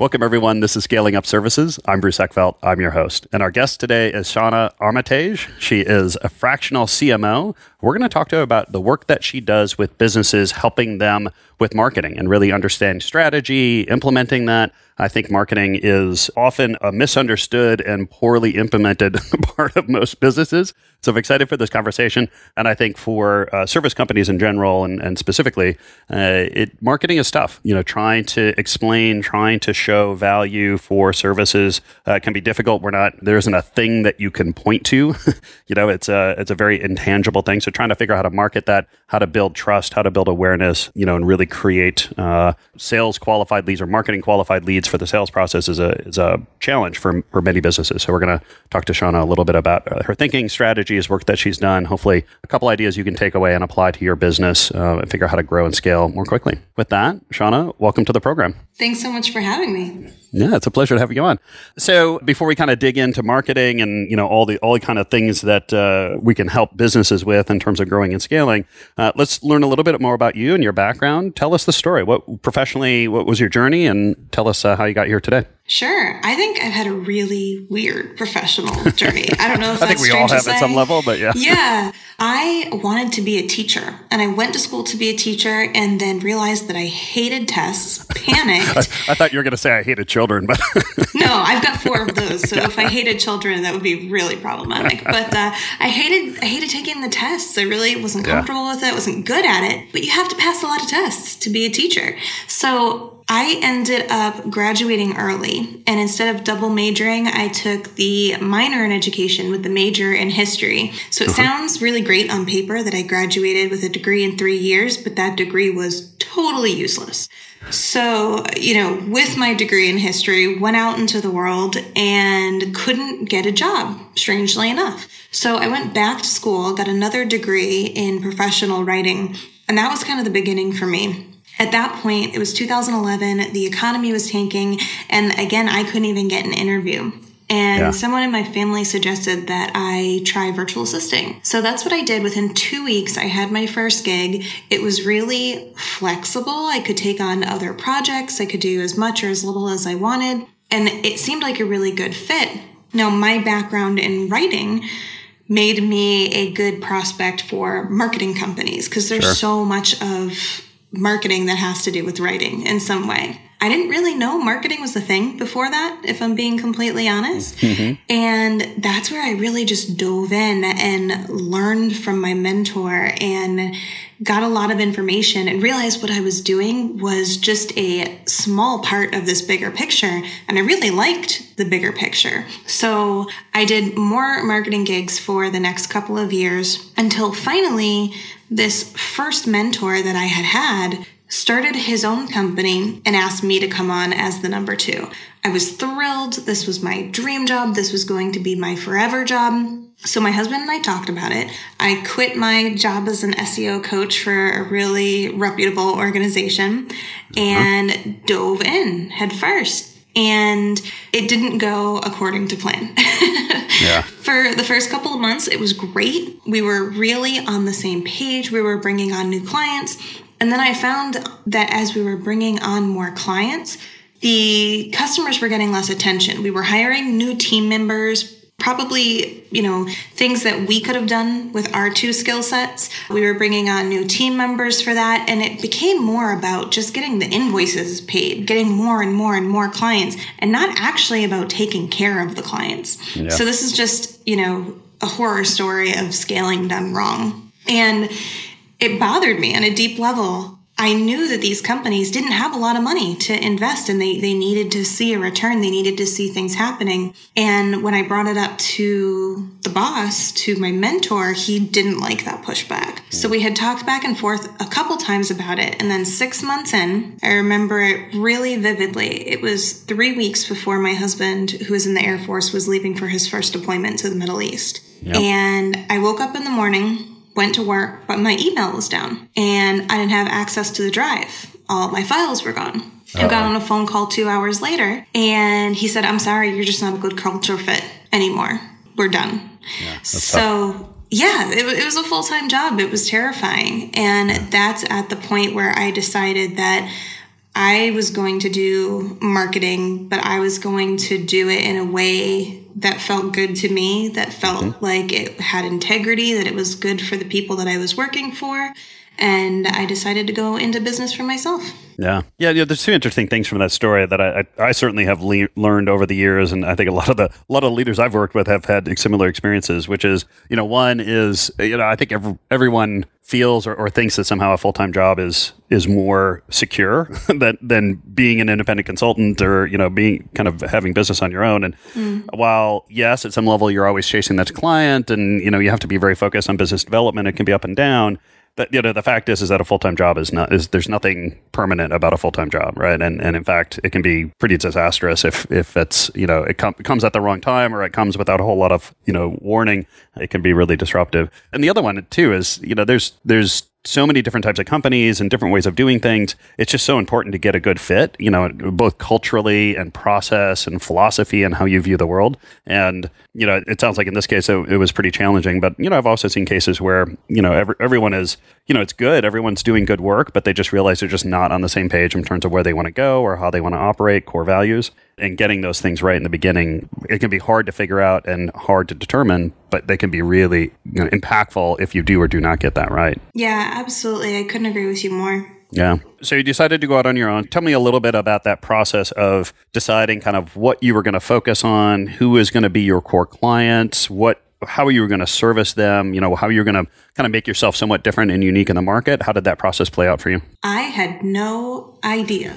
Welcome, everyone. This is Scaling Up Services. I'm Bruce Eckfeldt. I'm your host. And our guest today is Shauna Armitage. She is a fractional CMO. We're going to talk to her about the work that she does with businesses, helping them with marketing and really understand strategy, implementing that. I think marketing is often a misunderstood and poorly implemented part of most businesses. So I'm excited for this conversation. And I think for uh, service companies in general and, and specifically, uh, it, marketing is tough. You know, trying to explain, trying to show value for services uh, can be difficult. We're not, there isn't a thing that you can point to. you know, it's a, it's a very intangible thing. So trying to figure out how to market that, how to build trust, how to build awareness, you know, and really create uh, sales qualified leads or marketing qualified leads for the sales process is a, is a challenge for, for many businesses. So we're going to talk to Shauna a little bit about uh, her thinking, strategies, work that she's done. Hopefully, a couple ideas you can take away and apply to your business uh, and figure out how to grow and scale more quickly. With that, Shauna, welcome to the program. Thanks so much for having me. Yeah, it's a pleasure to have you on. So, before we kind of dig into marketing and you know all the all the kind of things that uh, we can help businesses with in terms of growing and scaling, uh, let's learn a little bit more about you and your background. Tell us the story. What professionally, what was your journey, and tell us uh, how you got here today. Sure. I think I've had a really weird professional journey. I don't know if I think we all have at some level, but yeah. Yeah. I wanted to be a teacher and I went to school to be a teacher and then realized that I hated tests, panicked. I, I thought you were going to say I hated children, but. no, I've got four of those. So yeah. if I hated children, that would be really problematic. But uh, I hated, I hated taking the tests. I really wasn't comfortable yeah. with it, wasn't good at it. But you have to pass a lot of tests to be a teacher. So I ended up graduating early, and instead of double majoring, I took the minor in education with the major in history. So it uh-huh. sounds really great on paper that I graduated with a degree in three years, but that degree was totally useless. So, you know, with my degree in history, went out into the world and couldn't get a job, strangely enough. So I went back to school, got another degree in professional writing, and that was kind of the beginning for me at that point, it was 2011, the economy was tanking, and again, I couldn't even get an interview. And yeah. someone in my family suggested that I try virtual assisting. So that's what I did. Within two weeks, I had my first gig. It was really flexible. I could take on other projects, I could do as much or as little as I wanted. And it seemed like a really good fit. Now, my background in writing made me a good prospect for marketing companies because there's sure. so much of marketing that has to do with writing in some way. I didn't really know marketing was a thing before that, if I'm being completely honest. Mm-hmm. And that's where I really just dove in and learned from my mentor and got a lot of information and realized what I was doing was just a small part of this bigger picture. And I really liked the bigger picture. So I did more marketing gigs for the next couple of years until finally this first mentor that I had had started his own company and asked me to come on as the number two. I was thrilled. This was my dream job. This was going to be my forever job. So my husband and I talked about it. I quit my job as an SEO coach for a really reputable organization and uh-huh. dove in head first and it didn't go according to plan. yeah. For the first couple of months, it was great. We were really on the same page. We were bringing on new clients. And then I found that as we were bringing on more clients, the customers were getting less attention. We were hiring new team members, probably, you know, things that we could have done with our two skill sets. We were bringing on new team members for that, and it became more about just getting the invoices paid, getting more and more and more clients, and not actually about taking care of the clients. Yeah. So this is just, you know, a horror story of scaling done wrong. And it bothered me on a deep level I knew that these companies didn't have a lot of money to invest and they, they needed to see a return. They needed to see things happening. And when I brought it up to the boss, to my mentor, he didn't like that pushback. So we had talked back and forth a couple times about it. And then six months in, I remember it really vividly. It was three weeks before my husband, who was in the Air Force, was leaving for his first deployment to the Middle East. Yep. And I woke up in the morning went to work, but my email was down and I didn't have access to the drive. All my files were gone. I got oh. on a phone call two hours later and he said, I'm sorry, you're just not a good culture fit anymore. We're done. Yeah, so, tough. yeah, it, it was a full time job. It was terrifying. And that's at the point where I decided that I was going to do marketing, but I was going to do it in a way that felt good to me, that felt mm-hmm. like it had integrity, that it was good for the people that I was working for. And I decided to go into business for myself. Yeah. yeah, yeah. There's two interesting things from that story that I, I, I certainly have le- learned over the years, and I think a lot of the a lot of leaders I've worked with have had similar experiences. Which is, you know, one is, you know, I think every, everyone feels or, or, thinks that somehow a full time job is is more secure than than being an independent consultant or you know being kind of having business on your own. And mm. while yes, at some level you're always chasing that client, and you know you have to be very focused on business development. It can be up and down that you know the fact is is that a full time job is not is there's nothing permanent about a full time job, right? And and in fact, it can be pretty disastrous if if it's you know it, com- it comes at the wrong time or it comes without a whole lot of you know warning. It can be really disruptive. And the other one too is you know there's there's so many different types of companies and different ways of doing things. It's just so important to get a good fit, you know, both culturally and process and philosophy and how you view the world. And, you know, it sounds like in this case it, it was pretty challenging, but, you know, I've also seen cases where, you know, every, everyone is, you know, it's good. Everyone's doing good work, but they just realize they're just not on the same page in terms of where they want to go or how they want to operate, core values and getting those things right in the beginning, it can be hard to figure out and hard to determine, but they can be really you know, impactful if you do or do not get that right. Yeah, absolutely. I couldn't agree with you more. Yeah. So you decided to go out on your own. Tell me a little bit about that process of deciding kind of what you were going to focus on, who is going to be your core clients, what how you were going to service them, you know, how you're going to kind of make yourself somewhat different and unique in the market. How did that process play out for you? I had no idea.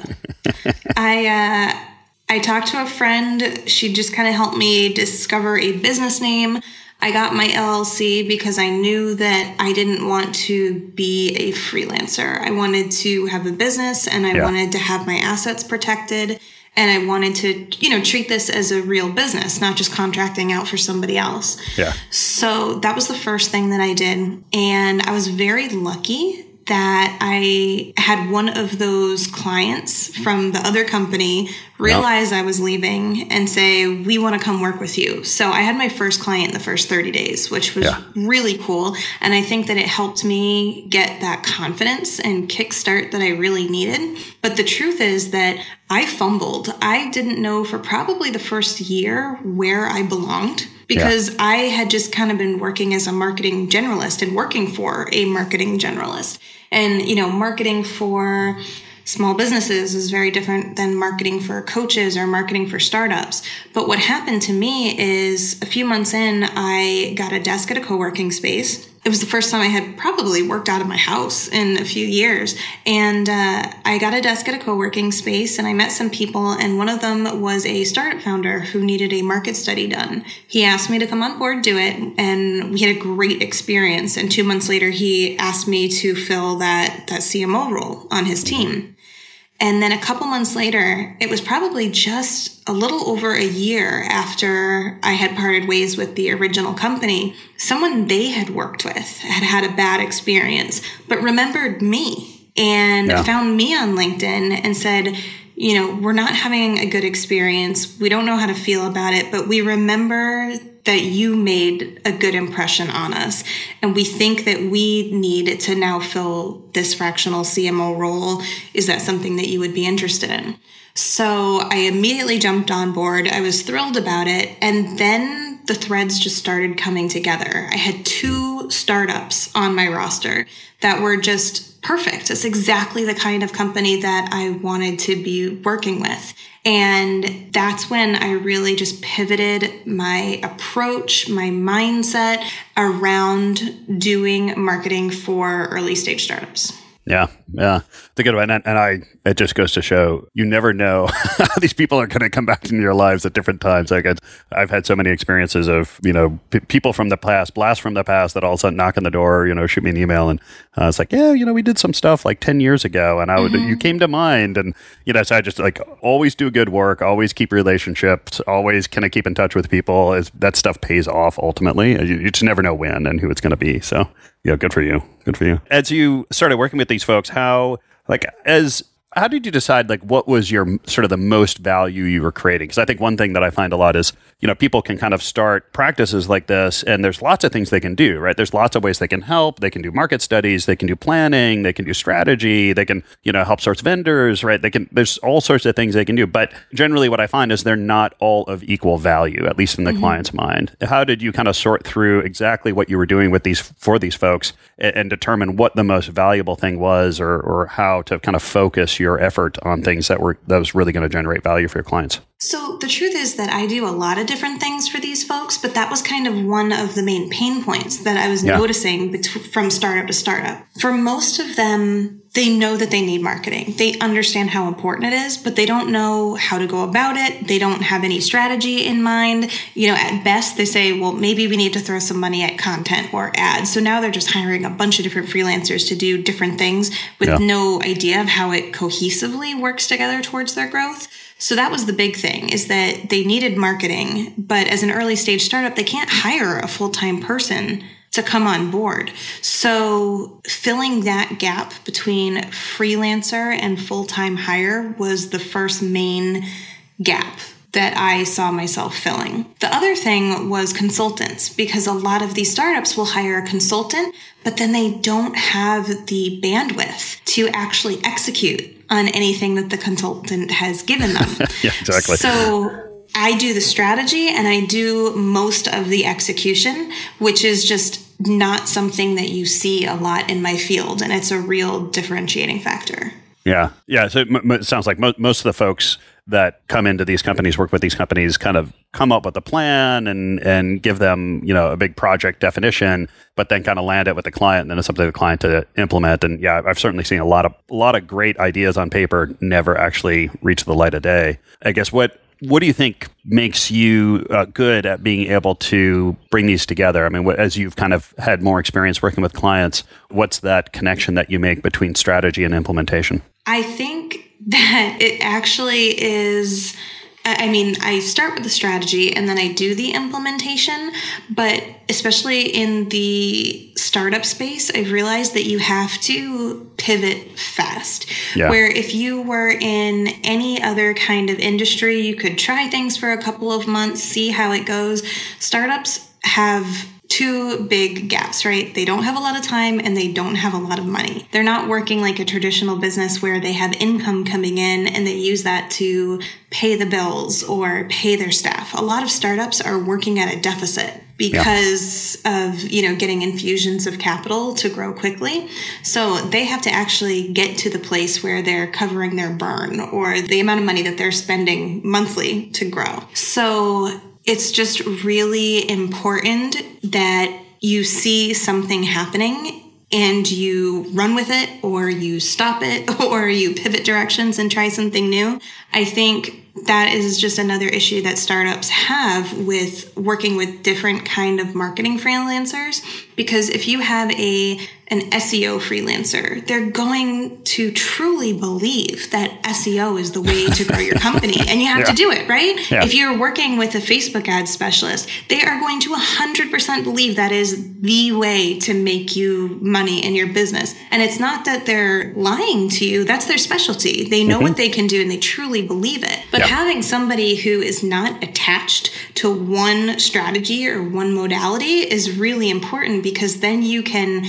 I uh I talked to a friend. She just kind of helped me discover a business name. I got my LLC because I knew that I didn't want to be a freelancer. I wanted to have a business and I yeah. wanted to have my assets protected and I wanted to, you know, treat this as a real business, not just contracting out for somebody else. Yeah. So that was the first thing that I did and I was very lucky that I had one of those clients from the other company realize. I was leaving and say, We want to come work with you. So I had my first client in the first 30 days, which was yeah. really cool. And I think that it helped me get that confidence and kickstart that I really needed. But the truth is that I fumbled. I didn't know for probably the first year where I belonged because yeah. I had just kind of been working as a marketing generalist and working for a marketing generalist. And, you know, marketing for small businesses is very different than marketing for coaches or marketing for startups. But what happened to me is a few months in, I got a desk at a co working space it was the first time I had probably worked out of my house in a few years. And uh, I got a desk at a co working space and I met some people. And one of them was a startup founder who needed a market study done. He asked me to come on board, do it. And we had a great experience. And two months later, he asked me to fill that, that CMO role on his team. And then a couple months later, it was probably just a little over a year after I had parted ways with the original company, someone they had worked with had had a bad experience, but remembered me and yeah. found me on LinkedIn and said, you know, we're not having a good experience. We don't know how to feel about it, but we remember that you made a good impression on us. And we think that we need to now fill this fractional CMO role. Is that something that you would be interested in? So I immediately jumped on board. I was thrilled about it. And then the threads just started coming together. I had two startups on my roster that were just perfect. It's exactly the kind of company that I wanted to be working with. And that's when I really just pivoted my approach, my mindset around doing marketing for early stage startups. Yeah, yeah. The good one, and, and I. It just goes to show you never know how these people are going to come back into your lives at different times. Like I've had so many experiences of you know p- people from the past, blast from the past, that all of a sudden knock on the door, you know, shoot me an email, and uh, it's like, yeah, you know, we did some stuff like ten years ago, and I would mm-hmm. you came to mind, and you know, so I just like always do good work, always keep relationships, always kind of keep in touch with people. Is that stuff pays off ultimately? You, you just never know when and who it's going to be. So yeah, good for you. Good for you. As you started working with these folks, how like as how did you decide like what was your sort of the most value you were creating? Because i think one thing that i find a lot is you know people can kind of start practices like this and there's lots of things they can do right? There's lots of ways they can help. They can do market studies. They can do planning. They can do strategy. They can you know help source vendors right? They can there's all sorts of things they can do. But generally what i find is they're not all of equal value at least in the mm-hmm. client's mind. How did you kind of sort through exactly what you were doing with these for these folks and, and determine what the most valuable thing was or or how to kind of focus your effort on things that were that was really going to generate value for your clients? So the truth is that I do a lot of different things for these folks, but that was kind of one of the main pain points that I was yeah. noticing bet- from startup to startup. For most of them, they know that they need marketing. They understand how important it is, but they don't know how to go about it. They don't have any strategy in mind. You know, at best, they say, well, maybe we need to throw some money at content or ads. So now they're just hiring a bunch of different freelancers to do different things with yeah. no idea of how it cohesively works together towards their growth. So that was the big thing is that they needed marketing, but as an early stage startup, they can't hire a full-time person to come on board. So filling that gap between freelancer and full-time hire was the first main gap that I saw myself filling. The other thing was consultants because a lot of these startups will hire a consultant, but then they don't have the bandwidth to actually execute on anything that the consultant has given them. yeah, exactly. So I do the strategy and I do most of the execution, which is just not something that you see a lot in my field. And it's a real differentiating factor. Yeah. Yeah. So it sounds like mo- most of the folks that come into these companies, work with these companies, kind of come up with a plan and and give them you know a big project definition, but then kind of land it with the client, and then it's up to the client to implement. And yeah, I've certainly seen a lot of a lot of great ideas on paper never actually reach the light of day. I guess what what do you think makes you uh, good at being able to bring these together? I mean, what, as you've kind of had more experience working with clients, what's that connection that you make between strategy and implementation? I think that it actually is. I mean, I start with the strategy and then I do the implementation, but especially in the startup space, I've realized that you have to pivot fast. Yeah. Where if you were in any other kind of industry, you could try things for a couple of months, see how it goes. Startups have two big gaps, right? They don't have a lot of time and they don't have a lot of money. They're not working like a traditional business where they have income coming in and they use that to pay the bills or pay their staff. A lot of startups are working at a deficit because yeah. of you know getting infusions of capital to grow quickly so they have to actually get to the place where they're covering their burn or the amount of money that they're spending monthly to grow so it's just really important that you see something happening and you run with it or you stop it or you pivot directions and try something new. I think that is just another issue that startups have with working with different kind of marketing freelancers because if you have a an SEO freelancer, they're going to truly believe that SEO is the way to grow your company and you have yeah. to do it, right? Yeah. If you're working with a Facebook ad specialist, they are going to 100% believe that is the way to make you money in your business. And it's not that they're lying to you, that's their specialty. They know mm-hmm. what they can do and they truly believe it. But having somebody who is not attached to one strategy or one modality is really important because then you can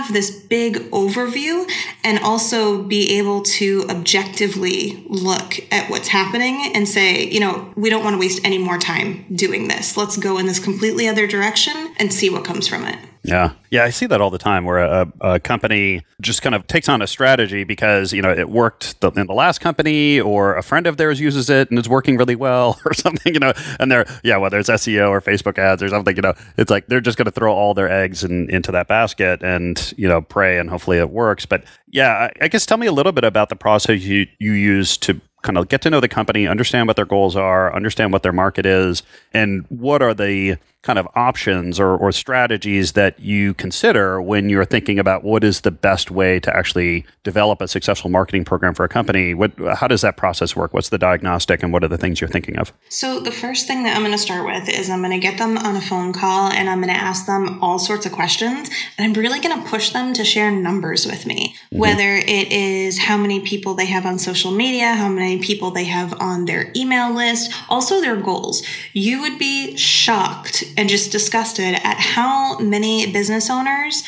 have this big overview and also be able to objectively look at what's happening and say, you know, we don't want to waste any more time doing this. Let's go in this completely other direction and see what comes from it. Yeah. Yeah, I see that all the time where a, a, company just kind of takes on a strategy because, you know, it worked in the last company or a friend of theirs uses it and it's working really well or something, you know, and they're, yeah, whether it's SEO or Facebook ads or something, you know, it's like they're just going to throw all their eggs in, into that basket and, you know, pray and hopefully it works. But yeah, I, I guess tell me a little bit about the process you, you use to kind of get to know the company, understand what their goals are, understand what their market is, and what are the kind of options or, or strategies that you consider when you're thinking about what is the best way to actually develop a successful marketing program for a company. What, how does that process work? What's the diagnostic and what are the things you're thinking of? So, the first thing that I'm going to start with is I'm going to get them on a phone call and I'm going to ask them all sorts of questions. And I'm really going to push them to share numbers with me, mm-hmm. whether it is how many people they have on social media, how many people they have on their email list, also their goals. You would be shocked and just disgusted at how many business owners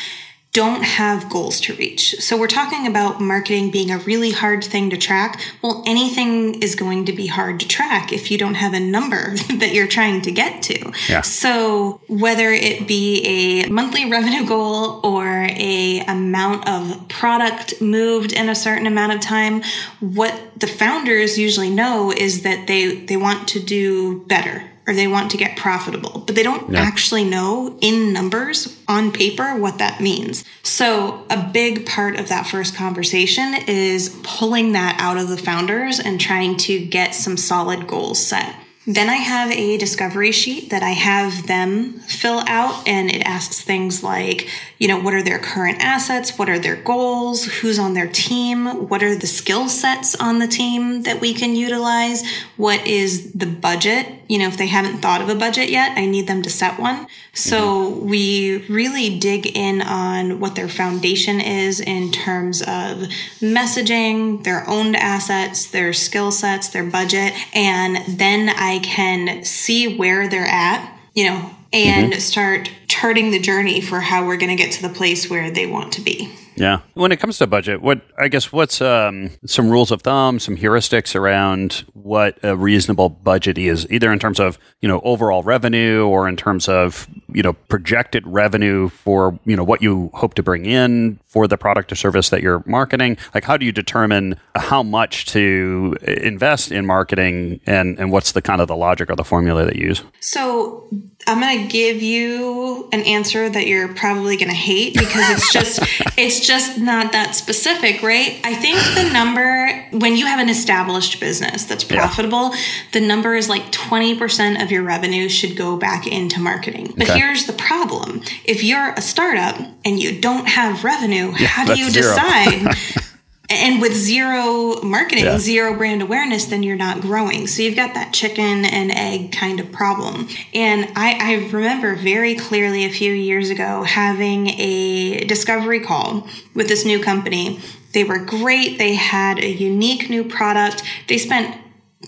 don't have goals to reach. So we're talking about marketing being a really hard thing to track. Well, anything is going to be hard to track if you don't have a number that you're trying to get to. Yeah. So whether it be a monthly revenue goal or a amount of product moved in a certain amount of time, what the founders usually know is that they they want to do better or they want to get profitable, but they don't yeah. actually know in numbers on paper what that means. So, a big part of that first conversation is pulling that out of the founders and trying to get some solid goals set. Then I have a discovery sheet that I have them fill out, and it asks things like, you know, what are their current assets? What are their goals? Who's on their team? What are the skill sets on the team that we can utilize? What is the budget? You know, if they haven't thought of a budget yet, I need them to set one. So mm-hmm. we really dig in on what their foundation is in terms of messaging, their owned assets, their skill sets, their budget, and then I can see where they're at, you know, and mm-hmm. start charting the journey for how we're going to get to the place where they want to be. Yeah. When it comes to budget, what I guess what's um, some rules of thumb, some heuristics around what a reasonable budget is, either in terms of you know overall revenue or in terms of you know projected revenue for you know what you hope to bring in for the product or service that you're marketing. Like, how do you determine how much to invest in marketing, and and what's the kind of the logic or the formula that you use? So I'm going to give you an answer that you're probably going to hate because it's just it's just not that specific, right? I think the number when you have an established business that's profitable, yeah. the number is like 20% of your revenue should go back into marketing. But okay. here's the problem. If you're a startup and you don't have revenue, yeah, how do you decide and with zero marketing, yeah. zero brand awareness, then you're not growing. So you've got that chicken and egg kind of problem. And I, I remember very clearly a few years ago having a discovery call with this new company. They were great. They had a unique new product. They spent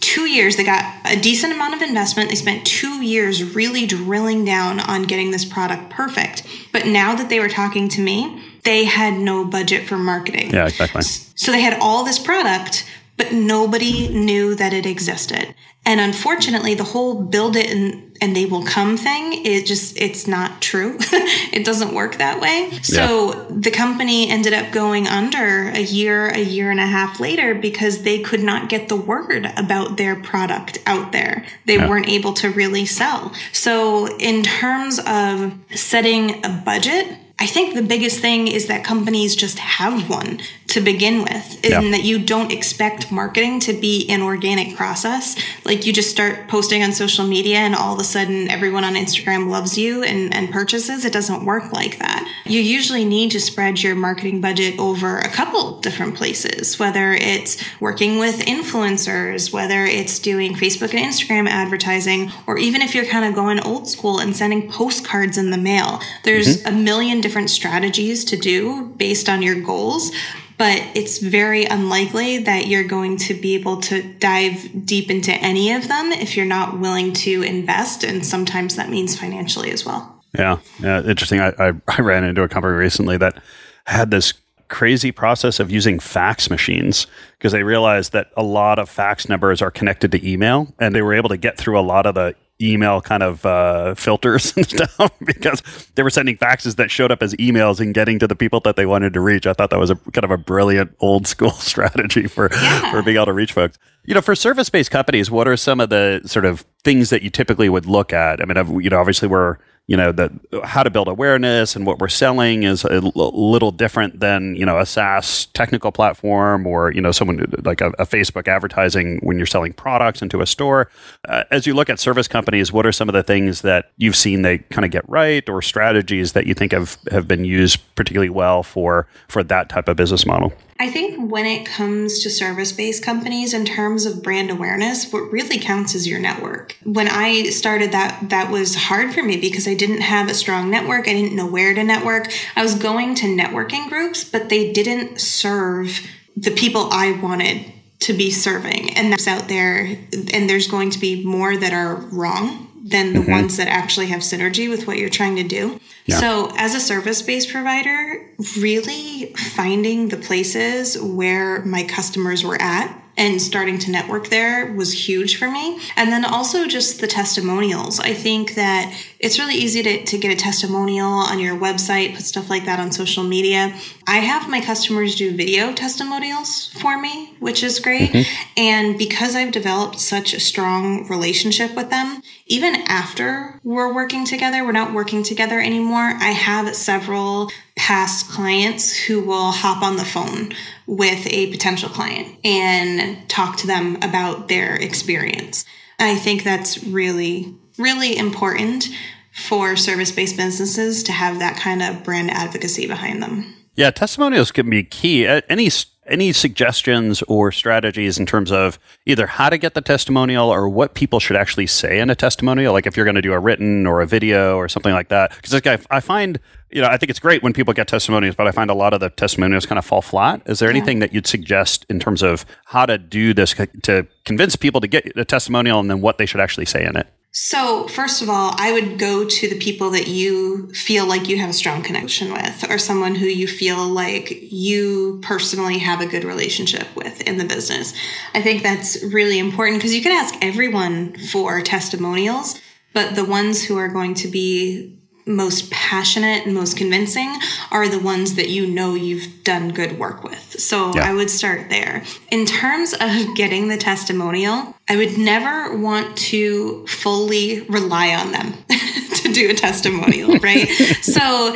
two years they got a decent amount of investment they spent two years really drilling down on getting this product perfect but now that they were talking to me they had no budget for marketing. Yeah, exactly. So they had all this product, but nobody knew that it existed. And unfortunately, the whole build it and, and they will come thing, it just, it's not true. it doesn't work that way. So yeah. the company ended up going under a year, a year and a half later because they could not get the word about their product out there. They yeah. weren't able to really sell. So in terms of setting a budget, I think the biggest thing is that companies just have one to begin with, and yeah. that you don't expect marketing to be an organic process. Like you just start posting on social media, and all of a sudden everyone on Instagram loves you and, and purchases. It doesn't work like that. You usually need to spread your marketing budget over a couple different places, whether it's working with influencers, whether it's doing Facebook and Instagram advertising, or even if you're kind of going old school and sending postcards in the mail. There's mm-hmm. a million different strategies to do based on your goals but it's very unlikely that you're going to be able to dive deep into any of them if you're not willing to invest and sometimes that means financially as well Yeah, yeah, interesting. I, I, I ran into a company recently that had this crazy process of using fax machines because they realized that a lot of fax numbers are connected to email and they were able to get through a lot of the email kind of uh, filters and stuff because they were sending faxes that showed up as emails and getting to the people that they wanted to reach. I thought that was a kind of a brilliant old school strategy for Yeah. for being able to reach folks. You know, for service based companies, what are some of the sort of things that you typically would look at? I mean, I've- you know, obviously we're you know the how to build awareness and what we're selling is a l- little different than you know a SaaS technical platform or you know someone like a, a Facebook advertising when you're selling products into a store. Uh, as you look at service companies, what are some of the things that you've seen they kind of get right or strategies that you think have have been used particularly well for for that type of business model? I think when it comes to service based companies, in terms of brand awareness, what really counts is your network. When I started that, that was hard for me because I didn't have a strong network. I didn't know where to network. I was going to networking groups, but they didn't serve the people I wanted to be serving. And that's out there, and there's going to be more that are wrong than the mm-hmm. ones that actually have synergy with what you're trying to do. So, as a service based provider, really finding the places where my customers were at and starting to network there was huge for me. And then also just the testimonials. I think that it's really easy to, to get a testimonial on your website, put stuff like that on social media. I have my customers do video testimonials for me, which is great. Mm-hmm. And because I've developed such a strong relationship with them, even after we're working together, we're not working together anymore. I have several past clients who will hop on the phone with a potential client and talk to them about their experience. I think that's really, really important for service based businesses to have that kind of brand advocacy behind them. Yeah, testimonials can be key. Any any suggestions or strategies in terms of either how to get the testimonial or what people should actually say in a testimonial? Like if you're going to do a written or a video or something like that. Because like I, I find, you know, I think it's great when people get testimonials, but I find a lot of the testimonials kind of fall flat. Is there anything that you'd suggest in terms of how to do this to convince people to get a testimonial and then what they should actually say in it? So, first of all, I would go to the people that you feel like you have a strong connection with, or someone who you feel like you personally have a good relationship with in the business. I think that's really important because you can ask everyone for testimonials, but the ones who are going to be most passionate and most convincing are the ones that you know you've done good work with. So Yeah. I would start there. In terms of getting the testimonial, I would never want to fully rely on them to do a testimonial, right? so uh,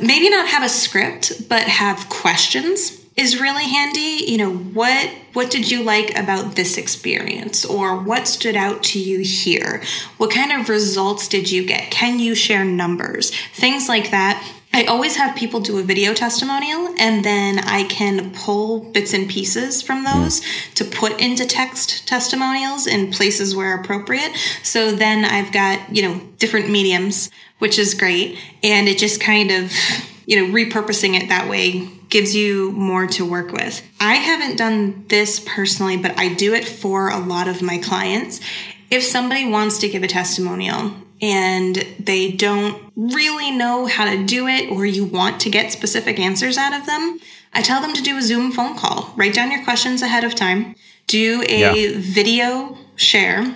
maybe not have a script, but have questions is really handy. You know, what what did you like about this experience or what stood out to you here? What kind of results did you get? Can you share numbers? Things like that. I always have people do a video testimonial and then I can pull bits and pieces from those to put into text testimonials in places where appropriate. So then I've got, you know, different mediums, which is great. And it just kind of, you know, repurposing it that way gives you more to work with. I haven't done this personally, but I do it for a lot of my clients. If somebody wants to give a testimonial and they don't really know how to do it or you want to get specific answers out of them, I tell them to do a Zoom phone call. Write down your questions ahead of time. Do a Yeah. video share.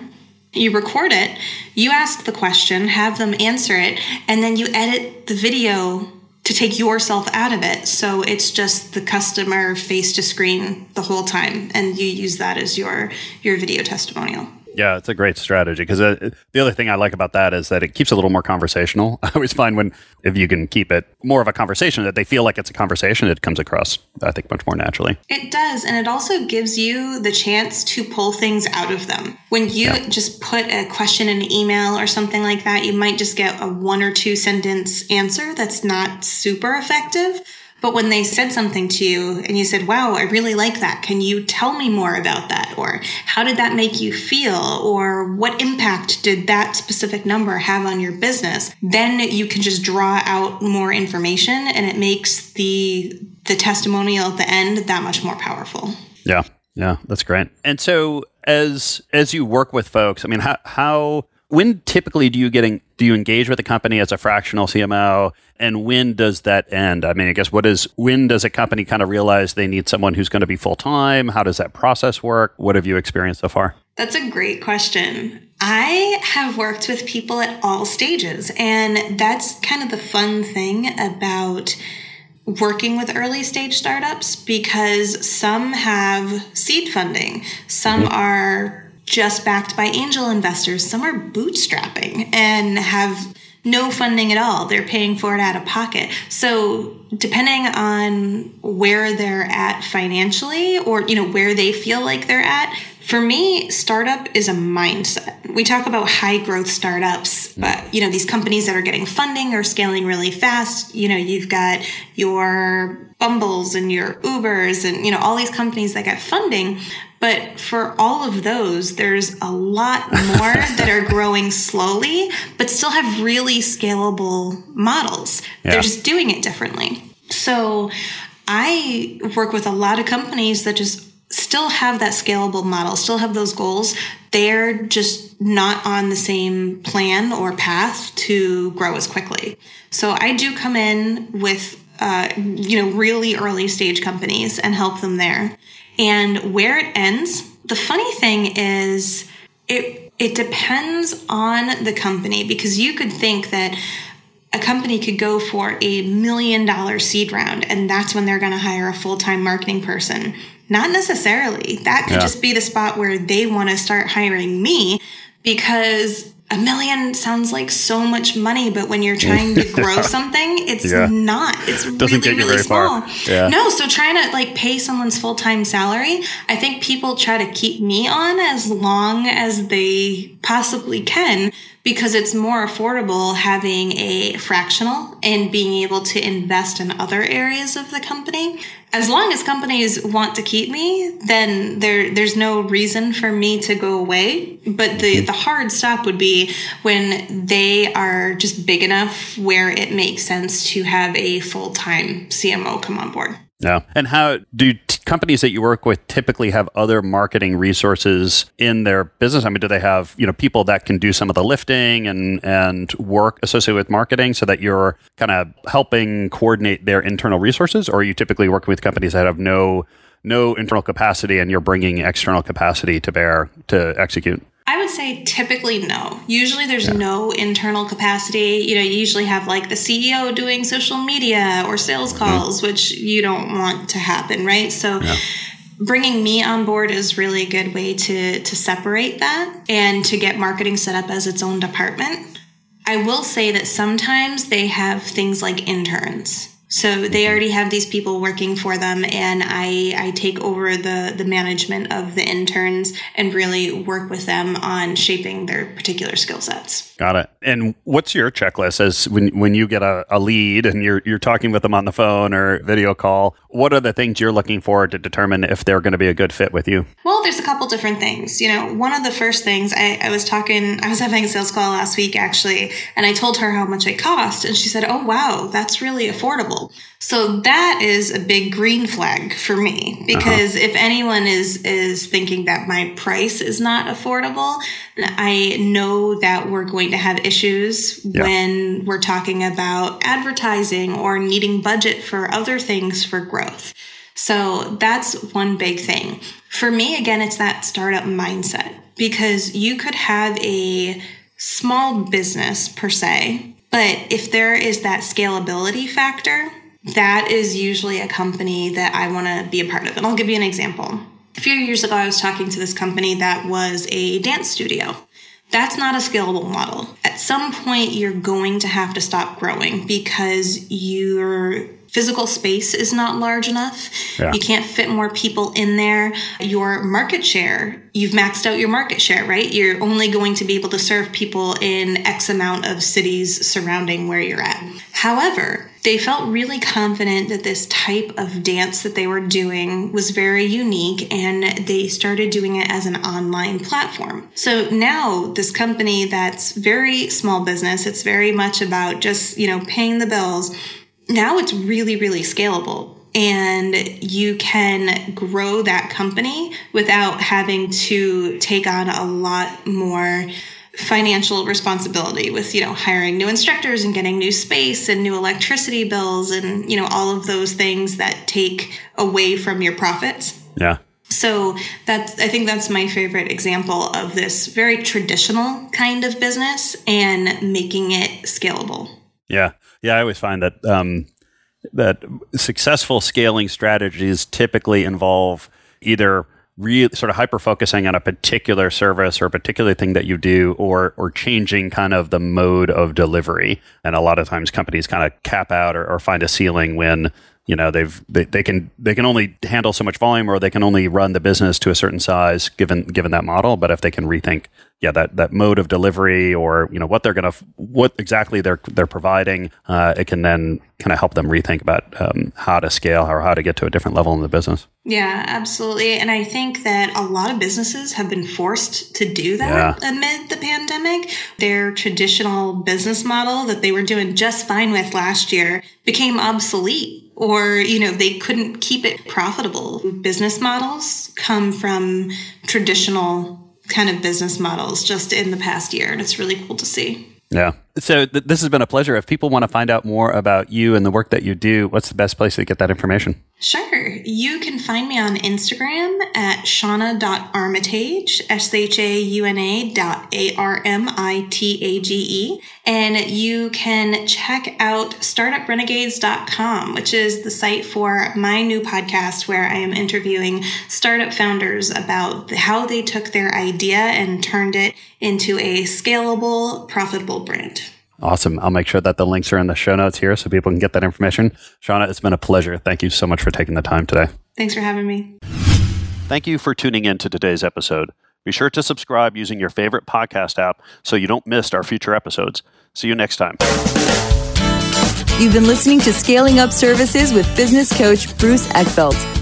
You record it, you ask the question, have them answer it, and then you edit the video to take yourself out of it. So it's just the customer face to screen the whole time and you use that as your your video testimonial. Yeah, it's a great strategy because uh, the other thing I like about that is that it keeps a little more conversational. I always find when if you can keep it more of a conversation that they feel like it's a conversation, it comes across I think much more naturally. It does, and it also gives you the chance to pull things out of them. When you just put a question in an email or something like that, you might just get a one or two sentence answer that's not super effective. But when they said something to you and you said, Wow, I really like that. Can you tell me more about that? Or how did that make you feel? Or what impact did that specific number have on your business? Then you can just draw out more information and it makes the the testimonial at the end that much more powerful. Yeah, yeah, that's great. And so as as you work with folks, I mean, how how when typically do you getting do you engage with a company as a fractional CMO and when does that end? I mean, I guess what is when does a company kind of realize they need someone who's going to be full time? How does that process work? What have you experienced so far? That's a great question. I have worked with people at all stages, and that's kind of the fun thing about working with early stage startups because some have seed funding, some mm-hmm. are just backed by angel investors, some are bootstrapping and have no funding at all. They're paying for it out of pocket. So, depending on where they're at financially or, you know, where they feel like they're at, for me, startup is a mindset. We talk about high growth startups, but you know, these companies that are getting funding or scaling really fast, you know, you've got your Bumbles and your Ubers and you know, all these companies that get funding, but for all of those, there's a lot more that are growing slowly, but still have really scalable models. Yeah. They're just doing it differently. So, I work with a lot of companies that just still have that scalable model, still have those goals. They're just not on the same plan or path to grow as quickly. So I do come in with, uh, you know, really early stage companies and help them there. And where it ends, the funny thing is, it it depends on the company because you could think that a company could go for a million dollar seed round and that's when they're going to hire a full-time marketing person not necessarily. That could yeah. just be the spot where they want to start hiring me because a million sounds like so much money, but when you're trying to grow something, it's yeah. not. It's Doesn't really, really small. Yeah. No, so trying to like pay someone's full time salary, I think people try to keep me on as long as they possibly can because it's more affordable having a fractional and being able to invest in other areas of the company. As long as companies want to keep me, then there there's no reason for me to go away. But the, the hard stop would be when they are just big enough where it makes sense to have a full time CMO come on board. Yeah. And how do companies that you work with typically have other marketing resources in their business? I mean, do they have, you know, people that can do some of the lifting and and work associated with marketing so that you're kind of helping coordinate their internal resources or you typically working with companies that have no no internal capacity and you're bringing external capacity to bear to execute? I would say typically no. Usually there's yeah. no internal capacity. You know, you usually have like the CEO doing social media or sales mm-hmm. calls, mm which you don't want to happen, right? So yeah. bringing me on board is really a good way to to separate that and to get marketing set up as its own department. I will say that sometimes they have things like interns so they already have these people working for them, and I, I take over the, the management of the interns and really work with them on shaping their particular skill sets. Got it. And what's your checklist as when, when you get a, a lead and you're, you're talking with them on the phone or video call? What are the things you're looking for to determine if they're going to be a good fit with you? Well, there's a couple different things. You know, one of the first things I, I was talking, I was having a sales call last week actually, and I told her how much it cost, and she said, Oh, wow, that's really affordable. So that is a big green flag for me uh-huh. because uh-huh. if anyone is is thinking that my price is not affordable, I know that we're going to have issues yeah. when we're talking about advertising or needing budget for other things for growth. So that's one big thing. For me again it's that startup mindset because you could have a small business per se, but if there is that scalability factor, that is usually a company that I want to be a part of. And I'll give you an example. A few years ago, I was talking to this company that was a dance studio. That's not a scalable model. At some point, you're going to have to stop growing because your physical space is not large enough. Yeah. You can't fit more people in there. Your market share, you've maxed out your market share, right? You're only going to be able to serve people in X amount of cities surrounding where you're at. However, they felt really confident that this type of dance that they were doing was very unique and they started doing it as an online platform. So now this company that's very small business, it's very much about just, you know, paying the bills now it's really, really scalable and you can grow that company without having to take on a lot more financial responsibility with, you know, hiring new instructors and getting new space and new electricity bills and, you know, all of those things that take away from your profits. Yeah. So that's I think that's my favorite example of this very traditional kind of business and making it scalable. Yeah. Yeah, I always find that um, that successful scaling strategies typically involve either sort of hyper focusing on a particular service or a particular thing that you do or or changing kind of the mode of delivery. And a lot of times companies kind of cap out or, or find a ceiling when you know they've they, they can they can only handle so much volume or they can only run the business to a certain size given given that model. But if they can rethink yeah that that mode of delivery or you know what they're to what exactly they're they're providing uh, it can then kind of help them rethink about um, how to scale or how to get to a different level in the business. Yeah absolutely. And i think that a lot of businesses have been forced to do that yeah. amid the pandemic. Their traditional business model that they were doing just fine with last year became obsolete or you know they couldn't keep it profitable. Business models come from traditional kind of business models just in the past year and it's really cool to see. Yeah so th- this has been a pleasure if people want to find out more about you and the work that you do what's the best place to get that information Sure. You can find me on Instagram at shauna.armitage, S-H-A-U-N-A dot A-R-M-I-T-A-G-E. And you can check out startuprenegades.com, which is the site for my new podcast where I am interviewing startup founders about how they took their idea and turned it into a scalable, profitable brand. Awesome. I'll make sure that the links are in the show notes here so people can get that information. Shauna, it's been a pleasure. Thank you so much for taking the time today. Thanks for having me. Thank you for tuning in to today's episode. Be sure to subscribe using your favorite podcast app so you don't miss our future episodes. See you next time. You've been listening to Scaling Up Services with business coach Bruce Eckfeldt.